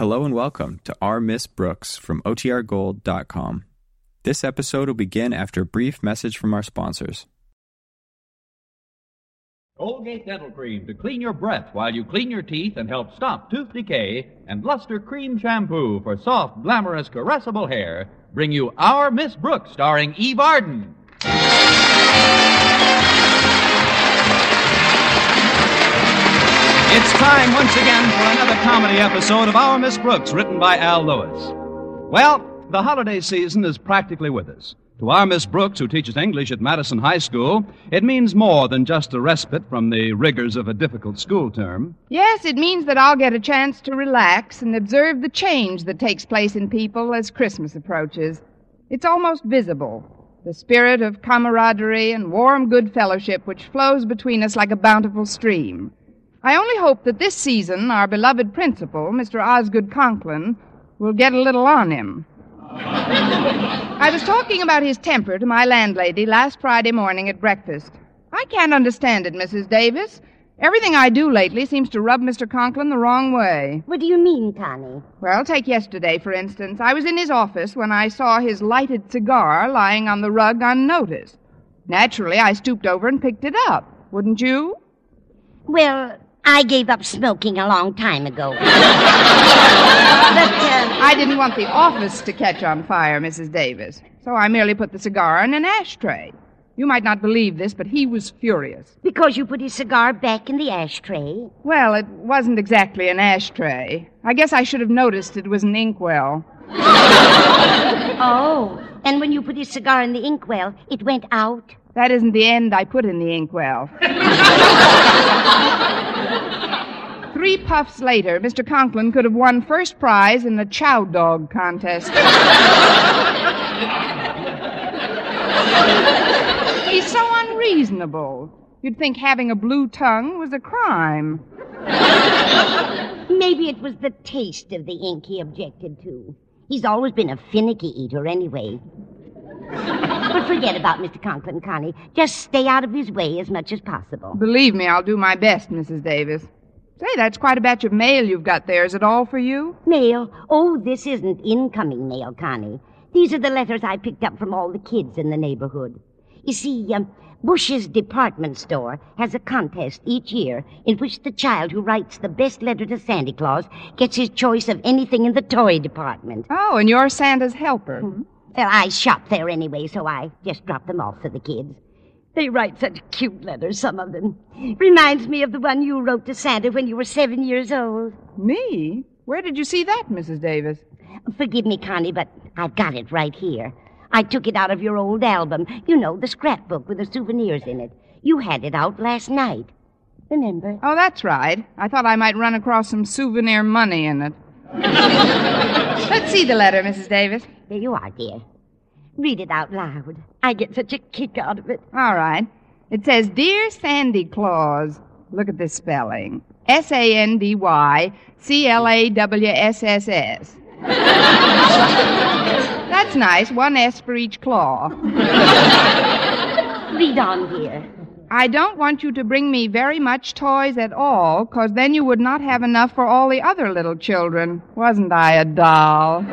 Hello and welcome to Our Miss Brooks from OTRGold.com. This episode will begin after a brief message from our sponsors. Colgate Dental Cream to clean your breath while you clean your teeth and help stop tooth decay, and Luster Cream Shampoo for soft, glamorous, caressable hair bring you Our Miss Brooks starring Eve Arden. It's time once again for another comedy episode of Our Miss Brooks, written by Al Lewis. Well, the holiday season is practically with us. To our Miss Brooks, who teaches English at Madison High School, it means more than just a respite from the rigors of a difficult school term. Yes, it means that I'll get a chance to relax and observe the change that takes place in people as Christmas approaches. It's almost visible. The spirit of camaraderie and warm good fellowship which flows between us like a bountiful stream. I only hope that this season our beloved principal, Mr. Osgood Conklin, will get a little on him. I was talking about his temper to my landlady last Friday morning at breakfast. I can't understand it, Mrs. Davis. Everything I do lately seems to rub Mr. Conklin the wrong way. What do you mean, Connie? Well, take yesterday, for instance. I was in his office when I saw his lighted cigar lying on the rug unnoticed. Naturally, I stooped over and picked it up. Wouldn't you? Well, I gave up smoking a long time ago. but, uh, I didn't want the office to catch on fire, Mrs. Davis. So I merely put the cigar in an ashtray. You might not believe this, but he was furious. because you put his cigar back in the ashtray. Well, it wasn't exactly an ashtray. I guess I should have noticed it was an inkwell. Oh. And when you put his cigar in the inkwell, it went out. That isn't the end I put in the inkwell. Three puffs later, Mr. Conklin could have won first prize in the chow dog contest. He's so unreasonable. You'd think having a blue tongue was a crime. Maybe it was the taste of the ink he objected to. He's always been a finicky eater anyway. But forget about Mr. Conklin, Connie. Just stay out of his way as much as possible. Believe me, I'll do my best, Mrs. Davis. Say, that's quite a batch of mail you've got there. Is it all for you? Mail? Oh, this isn't incoming mail, Connie. These are the letters I picked up from all the kids in the neighborhood. You see, um, Bush's department store has a contest each year in which the child who writes the best letter to Santa Claus gets his choice of anything in the toy department. Oh, and you're Santa's helper. Well, I shop there anyway, so I just drop them off for the kids. They write such cute letters, some of them. Reminds me of the one you wrote to Santa when you were seven years old. Me? Where did you see that, Mrs. Davis? Forgive me, Connie, but I've got it right here. I took it out of your old album. You know, the scrapbook with the souvenirs in it. You had it out last night. Remember? Oh, that's right. I thought I might run across some souvenir money in it. Let's see the letter, Mrs. Davis. There you are, dear. Read it out loud. I get such a kick out of it. All right. It says, Dear Sandy Claus. Look at this spelling. S A N D Y C L A W S S S. That's nice. One S for each claw. Read on, dear. I don't want you to bring me very much toys at all, because then you would not have enough for all the other little children. Wasn't I a doll?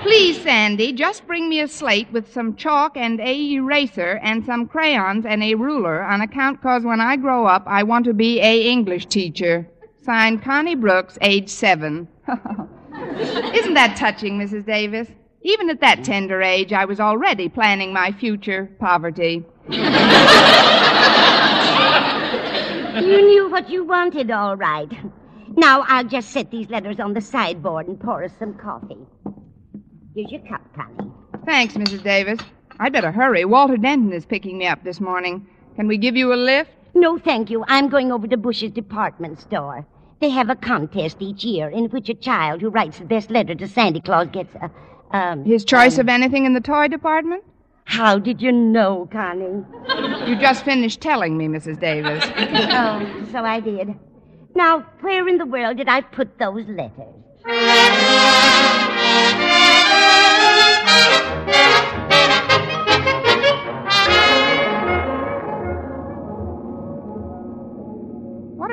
Please, Sandy, just bring me a slate with some chalk and a eraser and some crayons and a ruler on account because when I grow up, I want to be a English teacher. Signed, Connie Brooks, age seven. Isn't that touching, Mrs. Davis? Even at that tender age, I was already planning my future poverty. You knew what you wanted, all right. Now I'll just set these letters on the sideboard and pour us some coffee. Here's your cup, Connie. Thanks, Mrs. Davis. I'd better hurry. Walter Denton is picking me up this morning. Can we give you a lift? No, thank you. I'm going over to Bush's department store. They have a contest each year in which a child who writes the best letter to Santa Claus gets a. Um, His choice of anything in the toy department? How did you know, Connie? You just finished telling me, Mrs. Davis. oh, so I did. Now, where in the world did I put those letters?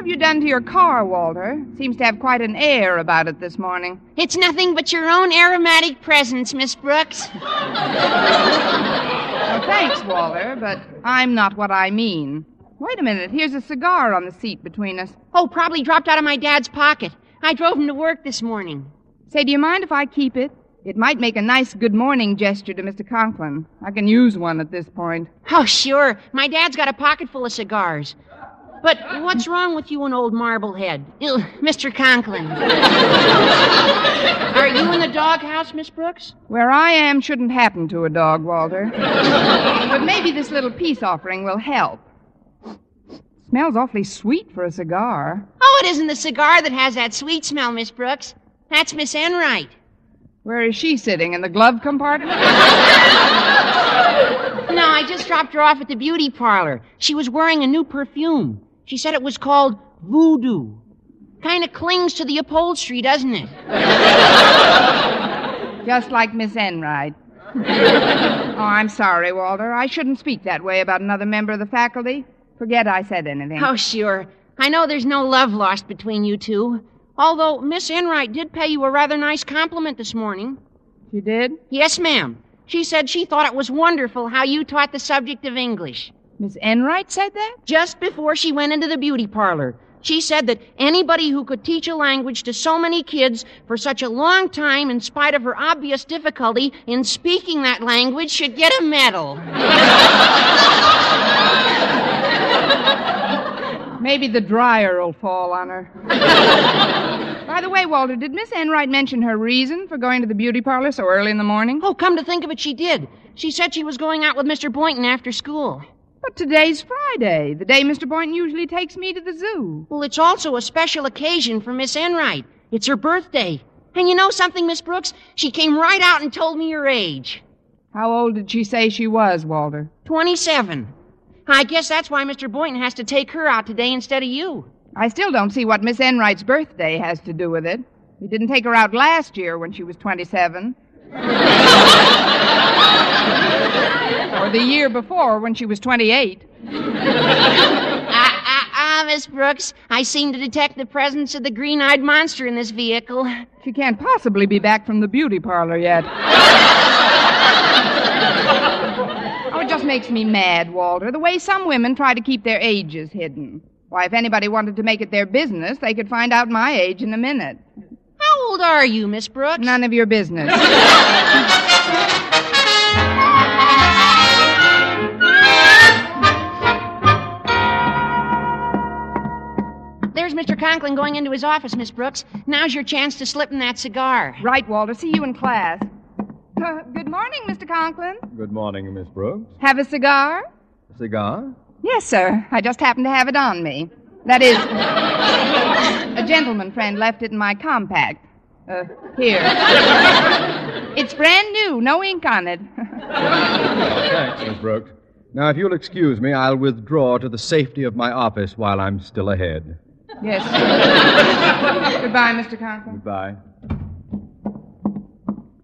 Have you done to your car, Walter? Seems to have quite an air about it this morning. It's nothing but your own aromatic presence, Miss Brooks. Well, thanks, Walter, but I'm not what I mean. Wait a minute. Here's a cigar on the seat between us. Oh, probably dropped out of my dad's pocket. I drove him to work this morning. Say, do you mind if I keep it? It might make a nice good morning gesture to Mr. Conklin. I can use one at this point. Oh, sure. My dad's got a pocket full of cigars. But what's wrong with you and old Marblehead? Ew, Mr. Conklin. Are you in the doghouse, Miss Brooks? Where I am shouldn't happen to a dog, Walter. but maybe this little peace offering will help. Smells awfully sweet for a cigar. Oh, it isn't the cigar that has that sweet smell, Miss Brooks. That's Miss Enright. Where is she sitting? In the glove compartment? No, I just dropped her off at the beauty parlor. She was wearing a new perfume. She said it was called Voodoo. Kind of clings to the upholstery, doesn't it? Just like Miss Enright. oh, I'm sorry, Walter. I shouldn't speak that way about another member of the faculty. Forget I said anything. Oh, sure. I know there's no love lost between you two. Although Miss Enright did pay you a rather nice compliment this morning. She did? Yes, ma'am. She said she thought it was wonderful how you taught the subject of English. Miss Enright said that? Just before she went into the beauty parlor. She said that anybody who could teach a language to so many kids for such a long time, in spite of her obvious difficulty in speaking that language, should get a medal. Maybe the dryer will fall on her. By the way, Walter, did Miss Enright mention her reason for going to the beauty parlor so early in the morning? Oh, come to think of it, she did. She said she was going out with Mr. Boynton after school. But today's Friday, the day Mr. Boynton usually takes me to the zoo. Well, it's also a special occasion for Miss Enright. It's her birthday. And you know something, Miss Brooks? She came right out and told me her age. How old did she say she was, Walter? 27. I guess that's why Mr. Boynton has to take her out today instead of you. I still don't see what Miss Enright's birthday has to do with it. He didn't take her out last year when she was 27. or the year before when she was 28. Ah, ah, ah, Miss Brooks. I seem to detect the presence of the green eyed monster in this vehicle. She can't possibly be back from the beauty parlor yet. oh, it just makes me mad, Walter, the way some women try to keep their ages hidden. Why, if anybody wanted to make it their business, they could find out my age in a minute. How old are you, Miss Brooks? None of your business. Mr. Conklin going into his office, Miss Brooks. Now's your chance to slip him that cigar. right, Walter. See you in class. Uh, good morning, Mr. Conklin. Good morning, Miss Brooks. Have a cigar? A cigar? Yes, sir. I just happened to have it on me. That is, a gentleman friend left it in my compact. Uh, here. it's brand new, no ink on it. Thanks, Miss Brooks. Now, if you'll excuse me, I'll withdraw to the safety of my office while I'm still ahead. Yes. Goodbye, Mr. Conklin. Goodbye.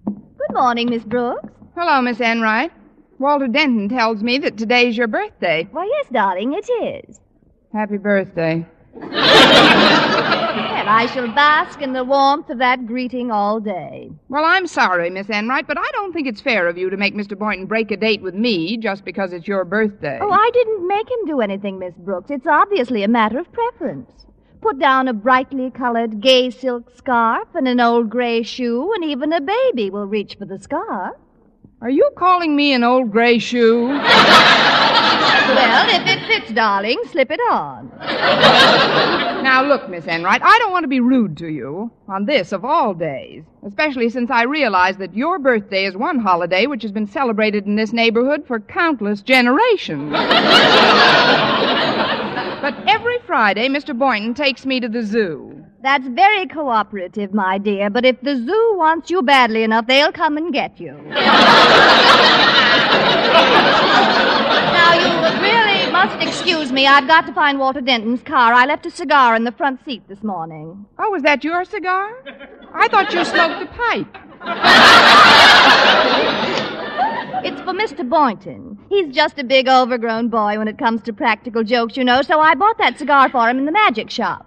Good morning, Miss Brooks. Hello, Miss Enright. Walter Denton tells me that today's your birthday. Why, yes, darling, it is. Happy birthday. And I shall bask in the warmth of that greeting all day. Well, I'm sorry, Miss Enright, but I don't think it's fair of you to make Mr. Boynton break a date with me just because it's your birthday. Oh, I didn't make him do anything, Miss Brooks. It's obviously a matter of preference. Put down a brightly colored gay silk scarf and an old gray shoe, and even a baby will reach for the scarf. Are you calling me an old gray shoe? Well, if it fits, darling, slip it on. now, look, Miss Enright, I don't want to be rude to you on this of all days, especially since I realize that your birthday is one holiday which has been celebrated in this neighborhood for countless generations. but every Friday, Mr. Boynton takes me to the zoo. That's very cooperative, my dear, but if the zoo wants you badly enough, they'll come and get you. now, you really must excuse me. I've got to find Walter Denton's car. I left a cigar in the front seat this morning. Oh, was that your cigar? I thought you smoked a pipe. It's for Mr. Boynton. He's just a big overgrown boy when it comes to practical jokes, you know, so I bought that cigar for him in the magic shop.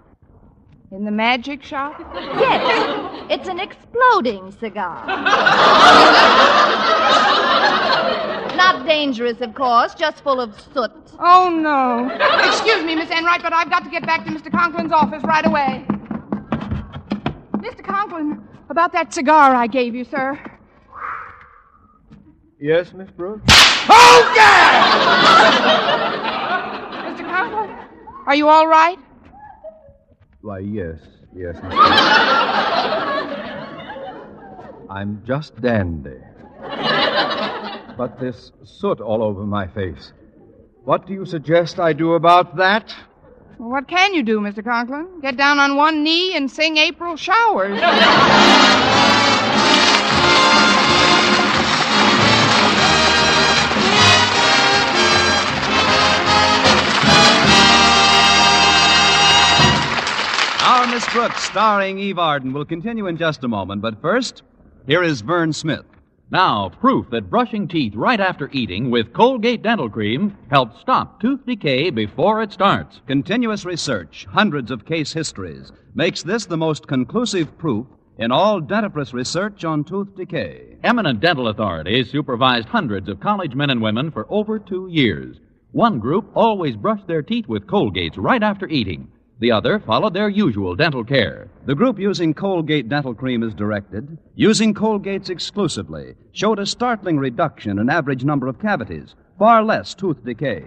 In the magic shop? Yes, it's an exploding cigar. Not dangerous, of course, just full of soot. Oh, no. Excuse me, Miss Enright, but I've got to get back to Mr. Conklin's office right away. Mr. Conklin, about that cigar I gave you, sir. Yes, Miss Brooks? Oh, yeah! Mr. Conklin, are you all right? Why, yes, yes, Miss Brooks. I'm just dandy. But this soot all over my face. What do you suggest I do about that? Well, what can you do, Mr. Conklin? Get down on one knee and sing April Showers. Our Miss Brooks, starring Eve Arden, will continue in just a moment. But first, here is Vern Smith. Now, proof that brushing teeth right after eating with Colgate Dental Cream helps stop tooth decay before it starts. Continuous research, hundreds of case histories, makes this the most conclusive proof in all dentifrice research on tooth decay. Eminent dental authorities supervised hundreds of college men and women for over two years. One group always brushed their teeth with Colgates right after eating. The other followed their usual dental care. The group using Colgate dental cream as directed, using Colgates exclusively, showed a startling reduction in average number of cavities, far less tooth decay.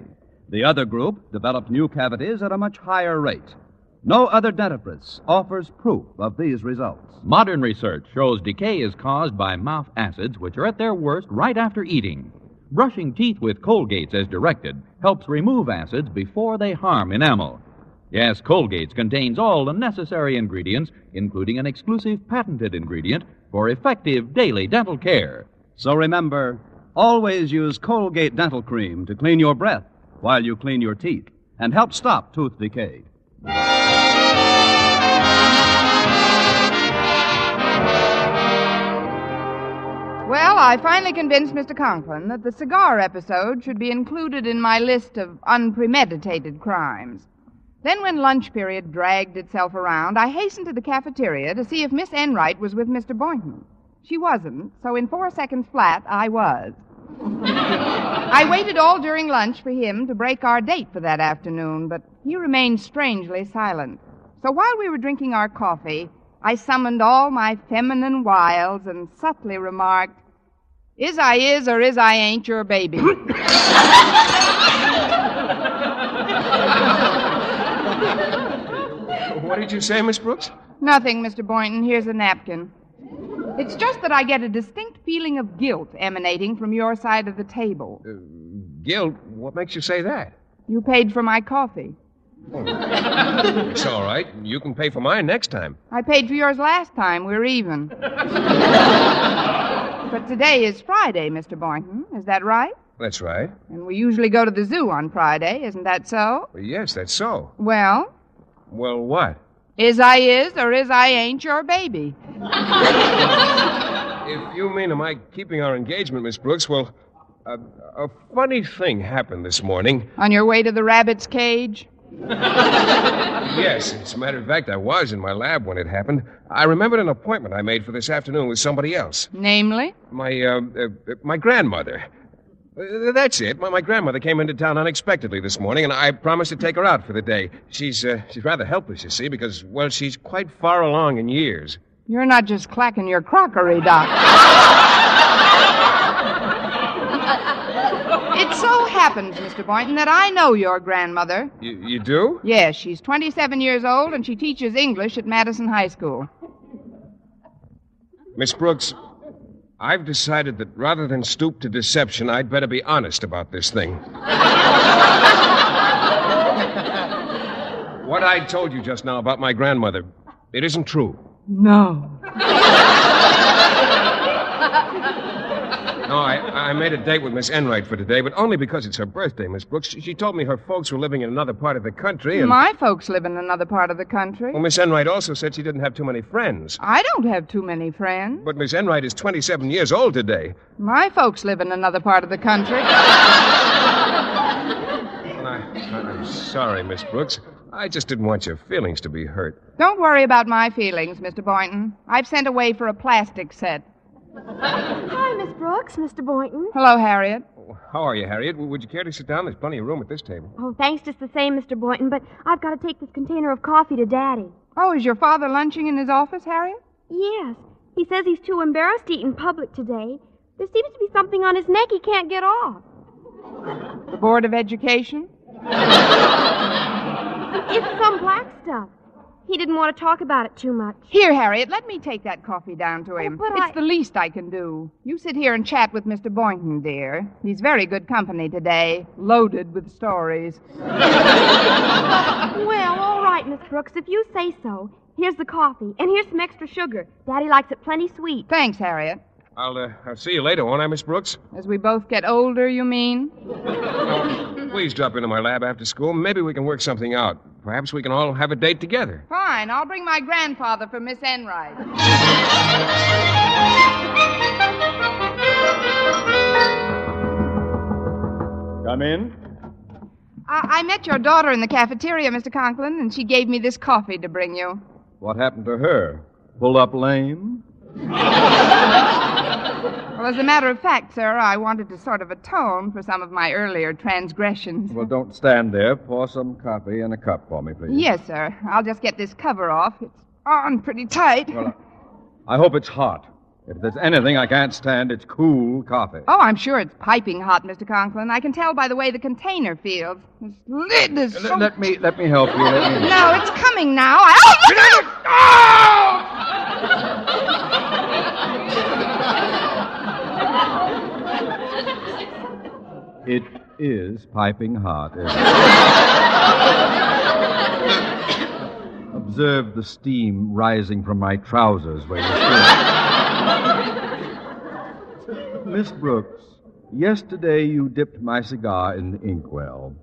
The other group developed new cavities at a much higher rate. No other dentifrice offers proof of these results. Modern research shows decay is caused by mouth acids, which are at their worst right after eating. Brushing teeth with Colgates as directed helps remove acids before they harm enamel. Yes, Colgates contains all the necessary ingredients, including an exclusive patented ingredient for effective daily dental care. So remember, always use Colgate dental cream to clean your breath while you clean your teeth and help stop tooth decay. Well, I finally convinced Mr. Conklin that the cigar episode should be included in my list of unpremeditated crimes. Then, when lunch period dragged itself around, I hastened to the cafeteria to see if Miss Enright was with Mr. Boynton. She wasn't, so in four seconds flat, I was. I waited all during lunch for him to break our date for that afternoon, but he remained strangely silent. So while we were drinking our coffee, I summoned all my feminine wiles and subtly remarked, Is I is or is I ain't your baby? What did you say, Miss Brooks? Nothing, Mr. Boynton. Here's a napkin. It's just that I get a distinct feeling of guilt emanating from your side of the table. Uh, guilt? What makes you say that? You paid for my coffee. Oh. It's all right. You can pay for mine next time. I paid for yours last time. We're even. but today is Friday, Mr. Boynton. Is that right? That's right. And we usually go to the zoo on Friday. Isn't that so? Well, yes, that's so. Well, Well, what? is I is or is I ain't your baby? If you mean am I keeping our engagement, Miss Brooks, well, a, a funny thing happened this morning. On your way to the rabbit's cage? Yes, as a matter of fact, I was in my lab when it happened. I remembered an appointment I made for this afternoon with somebody else. Namely? My, uh, uh, my grandmother. Uh, that's it. My, my grandmother came into town unexpectedly this morning, and I promised to take her out for the day. She's, uh, she's rather helpless, you see, because, well, she's quite far along in years. You're not just clacking your crockery, Doc. it so happens, Mr. Boynton, that I know your grandmother. You, you do? Yes, she's 27 years old and she teaches English at Madison High School. Miss Brooks, I've decided that rather than stoop to deception, I'd better be honest about this thing. what I told you just now about my grandmother, it isn't true. No. Now, No, I, I made a date with Miss Enright for today, but only because it's her birthday, Miss Brooks. She, she told me her folks were living in another part of the country, and. My folks live in another part of the country. Well, Miss Enright also said she didn't have too many friends. I don't have too many friends. But Miss Enright is 27 years old today. My folks live in another part of the country. I'm sorry, Miss Brooks. I just didn't want your feelings to be hurt. Don't worry about my feelings, Mr. Boynton. I've sent away for a plastic set. Hi, Miss Brooks, Mr. Boynton. Hello, Harriet. How are you, Harriet? Would you care to sit down? There's plenty of room at this table. Oh, thanks just the same, Mr. Boynton, but I've got to take this container of coffee to Daddy. Oh, is your father lunching in his office, Harriet? Yes. He says he's too embarrassed to eat in public today. There seems to be something on his neck he can't get off. The Board of Education? It's some black stuff. He didn't want to talk about it too much. Here, Harriet, let me take that coffee down to him. but it's I- the least I can do. You sit here and chat with Mr. Boynton, dear. He's very good company today, loaded with stories. Well, all right, Miss Brooks, if you say so. Here's the coffee, and here's some extra sugar. Daddy likes it plenty sweet. Thanks, Harriet. I'll, uh, I'll see you later, won't I, Miss Brooks? As we both get older, you mean? Please drop into my lab after school. Maybe we can work something out. Perhaps we can all have a date together. Fine, I'll bring my grandfather for Miss Enright. Come in. I-, I met your daughter in the cafeteria, Mr. Conklin, and she gave me this coffee to bring you. What happened to her? Pull up lame? Well, as a matter of fact, sir, I wanted to sort of atone for some of my earlier transgressions. Well, don't stand there. Pour some coffee in a cup for me, please. Yes, sir. I'll just get this cover off. It's on pretty tight. Well, I hope it's hot. If there's anything I can't stand, it's cool coffee. Oh, I'm sure it's piping hot, Mr. Conklin. I can tell by the way the container feels. This lid is so... Let, let me let me help you. Let me. No, it's coming now. I... It is piping hot. Isn't it? Observe the steam rising from my trousers where you stood. Miss Brooks, yesterday you dipped my cigar in the inkwell.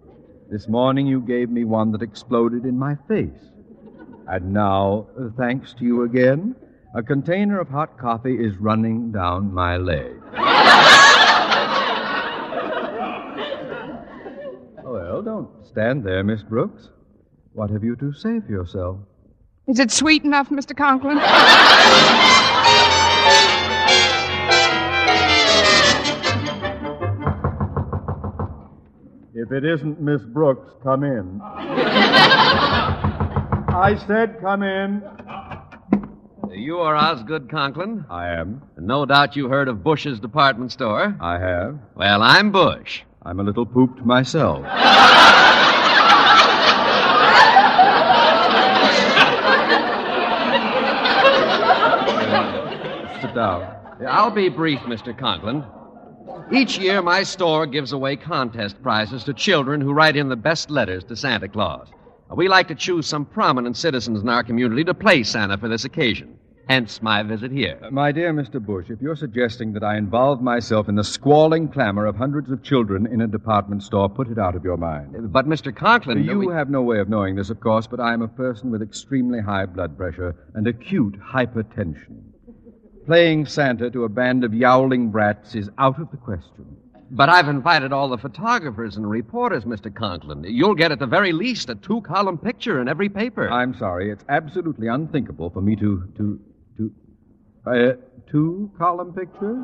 This morning you gave me one that exploded in my face. And now, uh, thanks to you again, a container of hot coffee is running down my leg. Well, don't stand there, Miss Brooks. What have you to say for yourself? Is it sweet enough, Mr. Conklin? If it isn't Miss Brooks, come in. I said come in. You are Osgood Conklin. I am. No doubt you heard of Bush's department store. I have. Well, I'm Bush. I'm a little pooped myself. Sit down. I'll be brief, Mr. Conklin. Each year, my store gives away contest prizes to children who write in the best letters to Santa Claus. We like to choose some prominent citizens in our community to play Santa for this occasion. Hence my visit here. Uh, my dear Mr. Bush, if you're suggesting that I involve myself in the squalling clamor of hundreds of children in a department store, put it out of your mind. Uh, but, Mr. Conklin. You we- have no way of knowing this, of course, but I am a person with extremely high blood pressure and acute hypertension. Playing Santa to a band of yowling brats is out of the question. But I've invited all the photographers and reporters, Mr. Conklin. You'll get at the very least a two column picture in every paper. I'm sorry. It's absolutely unthinkable for me to. to. To. Uh, two column picture?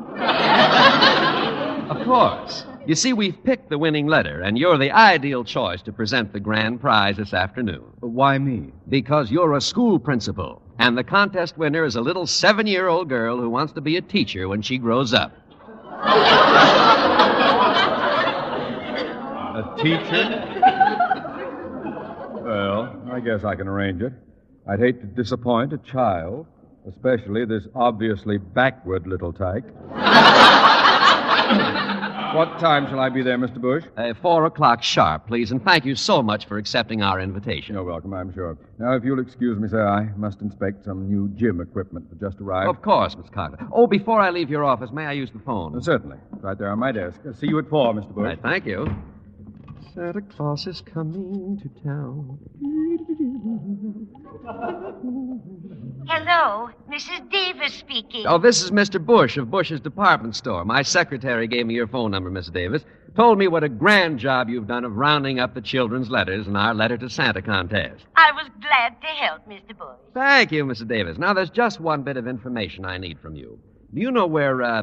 Of course. You see, we've picked the winning letter, and you're the ideal choice to present the grand prize this afternoon. Why me? Because you're a school principal, and the contest winner is a little seven year old girl who wants to be a teacher when she grows up. A teacher? Well, I guess I can arrange it. I'd hate to disappoint a child, especially this obviously backward little tyke. What time shall I be there, Mr. Bush? Uh, four o'clock sharp, please, and thank you so much for accepting our invitation. You're welcome, I'm sure. Now, if you'll excuse me, sir, I must inspect some new gym equipment that just arrived. Of course, Miss Conklin. Oh, before I leave your office, may I use the phone? Uh, certainly. Right there on my desk. Uh, see you at four, Mr. Bush. Right, thank you. Santa Claus is coming to town. Hello, Mrs. Davis speaking. Oh, this is Mr. Bush of Bush's department store. My secretary gave me your phone number, Miss Davis. Told me what a grand job you've done of rounding up the children's letters in our letter to Santa contest. I was glad to help, Mr. Bush. Thank you, Mrs. Davis. Now, there's just one bit of information I need from you. Do you know where uh,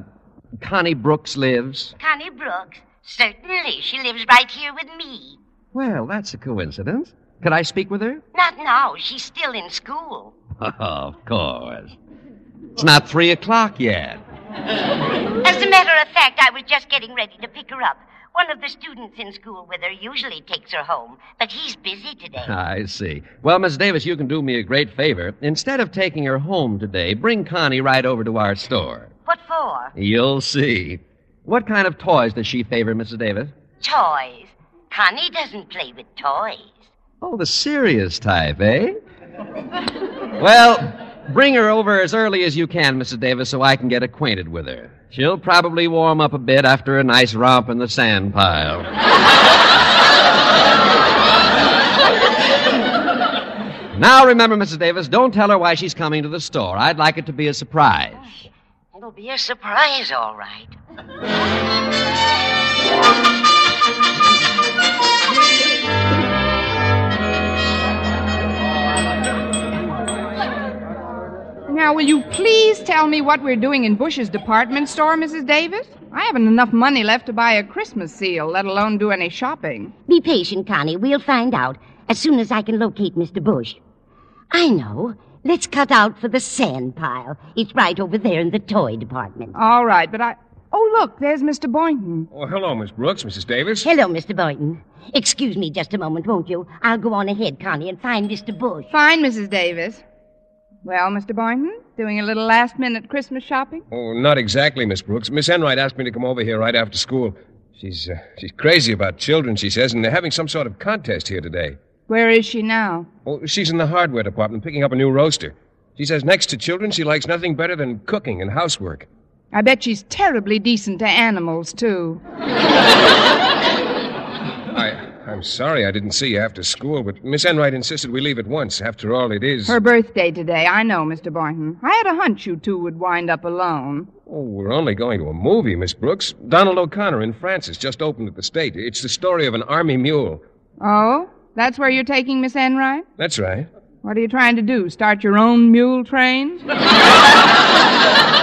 Connie Brooks lives? Connie Brooks? Certainly. She lives right here with me. Well, that's a coincidence. Could I speak with her? Not now. She's still in school. Oh, of course. It's not three o'clock yet. As a matter of fact, I was just getting ready to pick her up. One of the students in school with her usually takes her home, but he's busy today. I see. Well, Miss Davis, you can do me a great favor. Instead of taking her home today, bring Connie right over to our store. What for? You'll see. What kind of toys does she favor, Mrs. Davis? Toys. Connie doesn't play with toys. Oh, the serious type, eh? well, bring her over as early as you can, Mrs. Davis, so I can get acquainted with her. She'll probably warm up a bit after a nice romp in the sand pile. now, remember, Mrs. Davis, don't tell her why she's coming to the store. I'd like it to be a surprise. It'll be a surprise, all right. Now, will you please tell me what we're doing in Bush's department store, Mrs. Davis? I haven't enough money left to buy a Christmas seal, let alone do any shopping. Be patient, Connie. We'll find out as soon as I can locate Mr. Bush. I know. Let's cut out for the sand pile. It's right over there in the toy department. All right, but I. Oh, look, there's Mr. Boynton. Oh, hello, Miss Brooks, Mrs. Davis. Hello, Mr. Boynton. Excuse me just a moment, won't you? I'll go on ahead, Connie, and find Mr. Bush. Fine, Mrs. Davis. Well, Mr. Boynton, doing a little last minute Christmas shopping? Oh, not exactly, Miss Brooks. Miss Enright asked me to come over here right after school. She's uh, she's crazy about children, she says, and they're having some sort of contest here today. Where is she now? Oh, she's in the hardware department picking up a new roaster. She says next to children, she likes nothing better than cooking and housework. I bet she's terribly decent to animals, too. I, I'm sorry I didn't see you after school, but Miss Enright insisted we leave at once. After all, it is. Her birthday today, I know, Mr. Boynton. I had a hunch you two would wind up alone. Oh, we're only going to a movie, Miss Brooks. Donald O'Connor in Francis just opened at the State. It's the story of an army mule. Oh? That's where you're taking Miss Enright? That's right. What are you trying to do? Start your own mule train?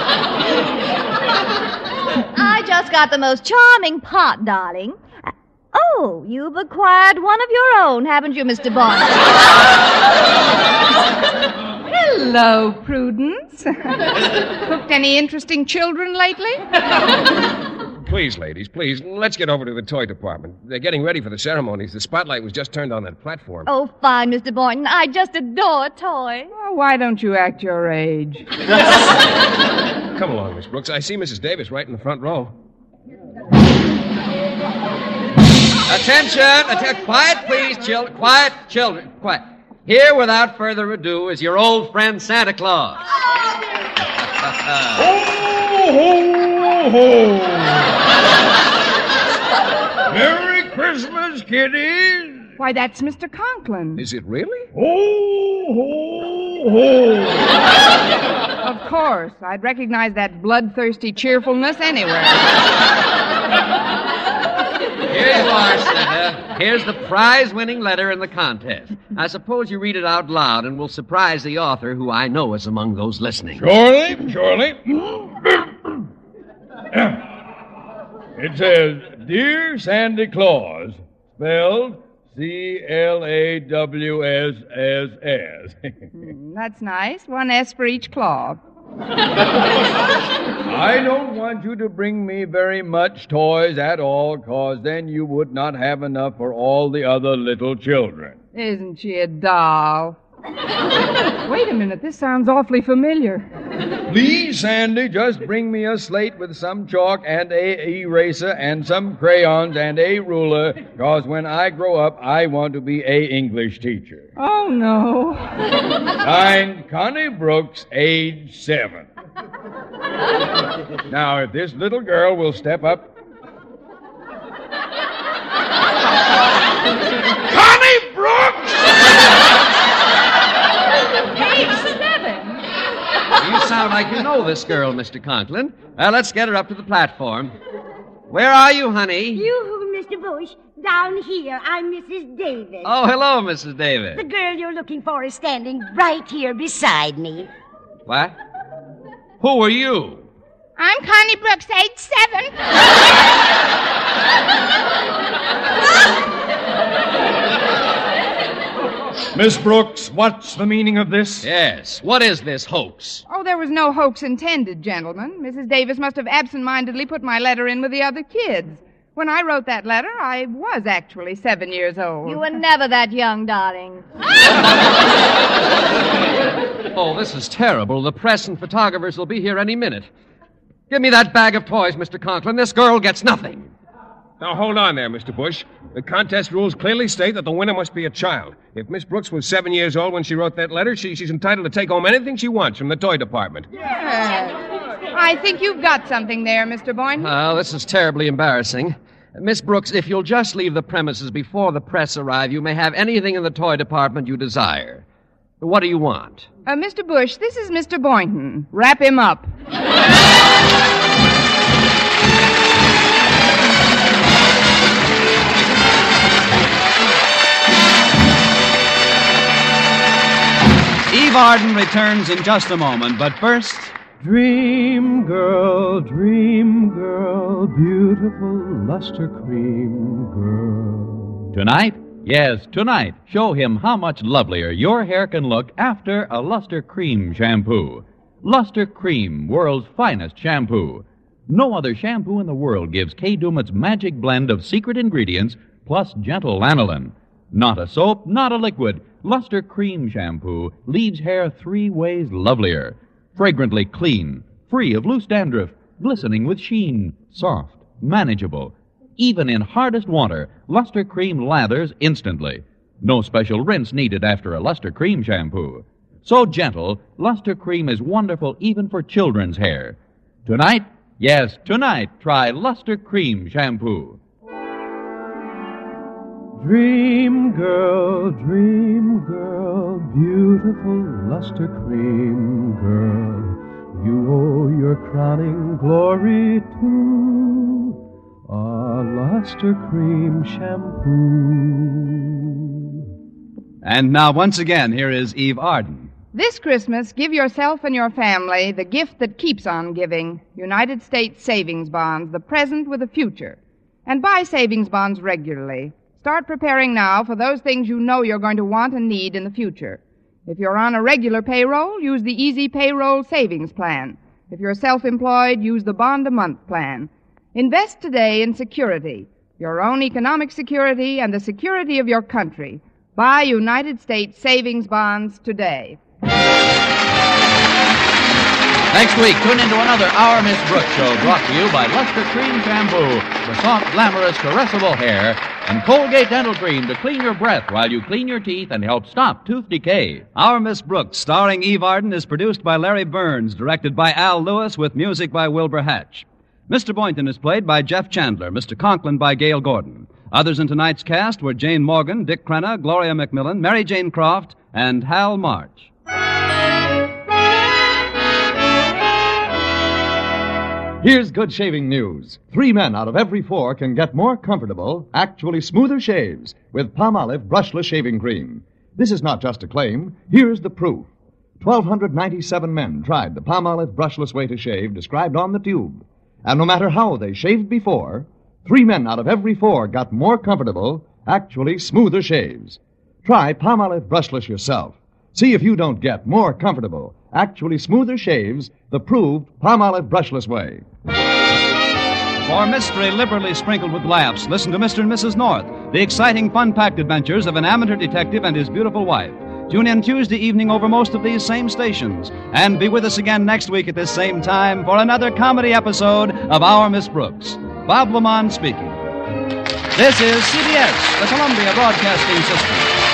I just got the most charming pot, darling. Oh, you've acquired one of your own, haven't you, Mr. Bond? Hello, Prudence. Cooked any interesting children lately? Please, ladies, please, let's get over to the toy department. They're getting ready for the ceremonies. The spotlight was just turned on that platform. oh, fine, Mr. Boynton. I just adore toys. Oh, why don't you act your age? Come along, Miss Brooks. I see Mrs. Davis right in the front row. Attention! Atten- quiet, please, children. Quiet, children. Quiet. Here, without further ado, is your old friend Santa Claus. ho, ho, ho! Merry Christmas, kiddies! Why, that's Mr. Conklin. Is it really? Ho, ho, ho! Of course. I'd recognize that bloodthirsty cheerfulness anywhere. Here you are, Santa. Here's the prize winning letter in the contest. I suppose you read it out loud and will surprise the author, who I know is among those listening. Surely, surely. it says, Dear Sandy Claus, spelled C L A W S S S. Hmm, That's nice. One S for each claw. I don't want you to bring me very much toys at all, cause then you would not have enough for all the other little children. Isn't she a doll? Wait a minute, this sounds awfully familiar. Please, Sandy, just bring me a slate with some chalk and a eraser and some crayons and a ruler, because when I grow up, I want to be a English teacher. Oh, no. Signed, Connie Brooks, age seven. Now, if this little girl will step up. Connie Brooks! Age seven. You sound like you know this girl, Mr. Conklin. Well, let's get her up to the platform. Where are you, honey? You, Mr. Bush, down here. I'm Mrs. Davis. Oh, hello, Mrs. Davis. The girl you're looking for is standing right here beside me. What? Who are you? I'm Connie Brooks, age seven. Miss Brooks, what's the meaning of this? Yes. What is this hoax? Oh, there was no hoax intended, gentlemen. Mrs. Davis must have absent-mindedly put my letter in with the other kids. When I wrote that letter, I was actually seven years old. You were never that young, darling. Oh, this is terrible. The press and photographers will be here any minute. Give me that bag of toys, Mr. Conklin. This girl gets nothing. Now, hold on there, Mr. Bush. The contest rules clearly state that the winner must be a child. If Miss Brooks was seven years old when she wrote that letter, she, she's entitled to take home anything she wants from the toy department. I think you've got something there, Mr. Boynton. Oh, ah, this is terribly embarrassing. Miss Brooks, if you'll just leave the premises before the press arrive, you may have anything in the toy department you desire. What do you want? Uh, Mr. Bush, this is Mr. Boynton. Wrap him up. Eve Arden returns in just a moment, but first. Dream girl, dream girl, beautiful luster cream girl. Tonight? Yes, tonight. Show him how much lovelier your hair can look after a Luster Cream shampoo. Luster Cream, world's finest shampoo. No other shampoo in the world gives Kay Daumit's magic blend of secret ingredients plus gentle lanolin. Not a soap, not a liquid. Luster Cream shampoo leaves hair three ways lovelier. Fragrantly clean, free of loose dandruff, glistening with sheen, soft, manageable. Even in hardest water, Luster Cream lathers instantly. No special rinse needed after a Luster Cream shampoo. So gentle, Luster Cream is wonderful even for children's hair. Tonight, yes, tonight, try Luster Cream shampoo. Dream girl, dream girl, beautiful luster cream girl. You owe your crowning glory to a luster cream shampoo. And now, once again, here is Eve Arden. This Christmas, give yourself and your family the gift that keeps on giving United States savings bonds, the present with a future. And buy savings bonds regularly. Start preparing now for those things you know you're going to want and need in the future. If you're on a regular payroll, use the Easy Payroll Savings Plan. If you're self employed, use the Bond a Month Plan. Invest today in security, your own economic security and the security of your country. Buy United States savings bonds today. Next week, tune into another Our Miss Brooks show brought to you by Luster Cream Shampoo for soft, glamorous, caressable hair and Colgate Dental Cream to clean your breath while you clean your teeth and help stop tooth decay. Our Miss Brooks, starring Eve Arden, is produced by Larry Berns, directed by Al Lewis, with music by Wilbur Hatch. Mr. Boynton is played by Jeff Chandler, Mr. Conklin by Gale Gordon. Others in tonight's cast were Jane Morgan, Dick Crenna, Gloria McMillan, Mary Jane Croft, and Hal March. Here's good shaving news. Three men out of every four can get more comfortable, actually smoother shaves with Palmolive brushless shaving cream. This is not just a claim. Here's the proof. 1,297 men tried the Palmolive brushless way to shave described on the tube. And no matter how they shaved before, three men out of every four got more comfortable, actually smoother shaves. Try Palmolive brushless yourself. See if you don't get more comfortable, actually smoother shaves the proved Palmolive brushless way. For mystery liberally sprinkled with laughs, listen to Mr. and Mrs. North, the exciting, fun packed adventures of an amateur detective and his beautiful wife. Tune in Tuesday evening over most of these same stations. And be with us again next week at this same time for another comedy episode of Our Miss Brooks. Bob LeMond speaking. This is CBS, the Columbia Broadcasting System.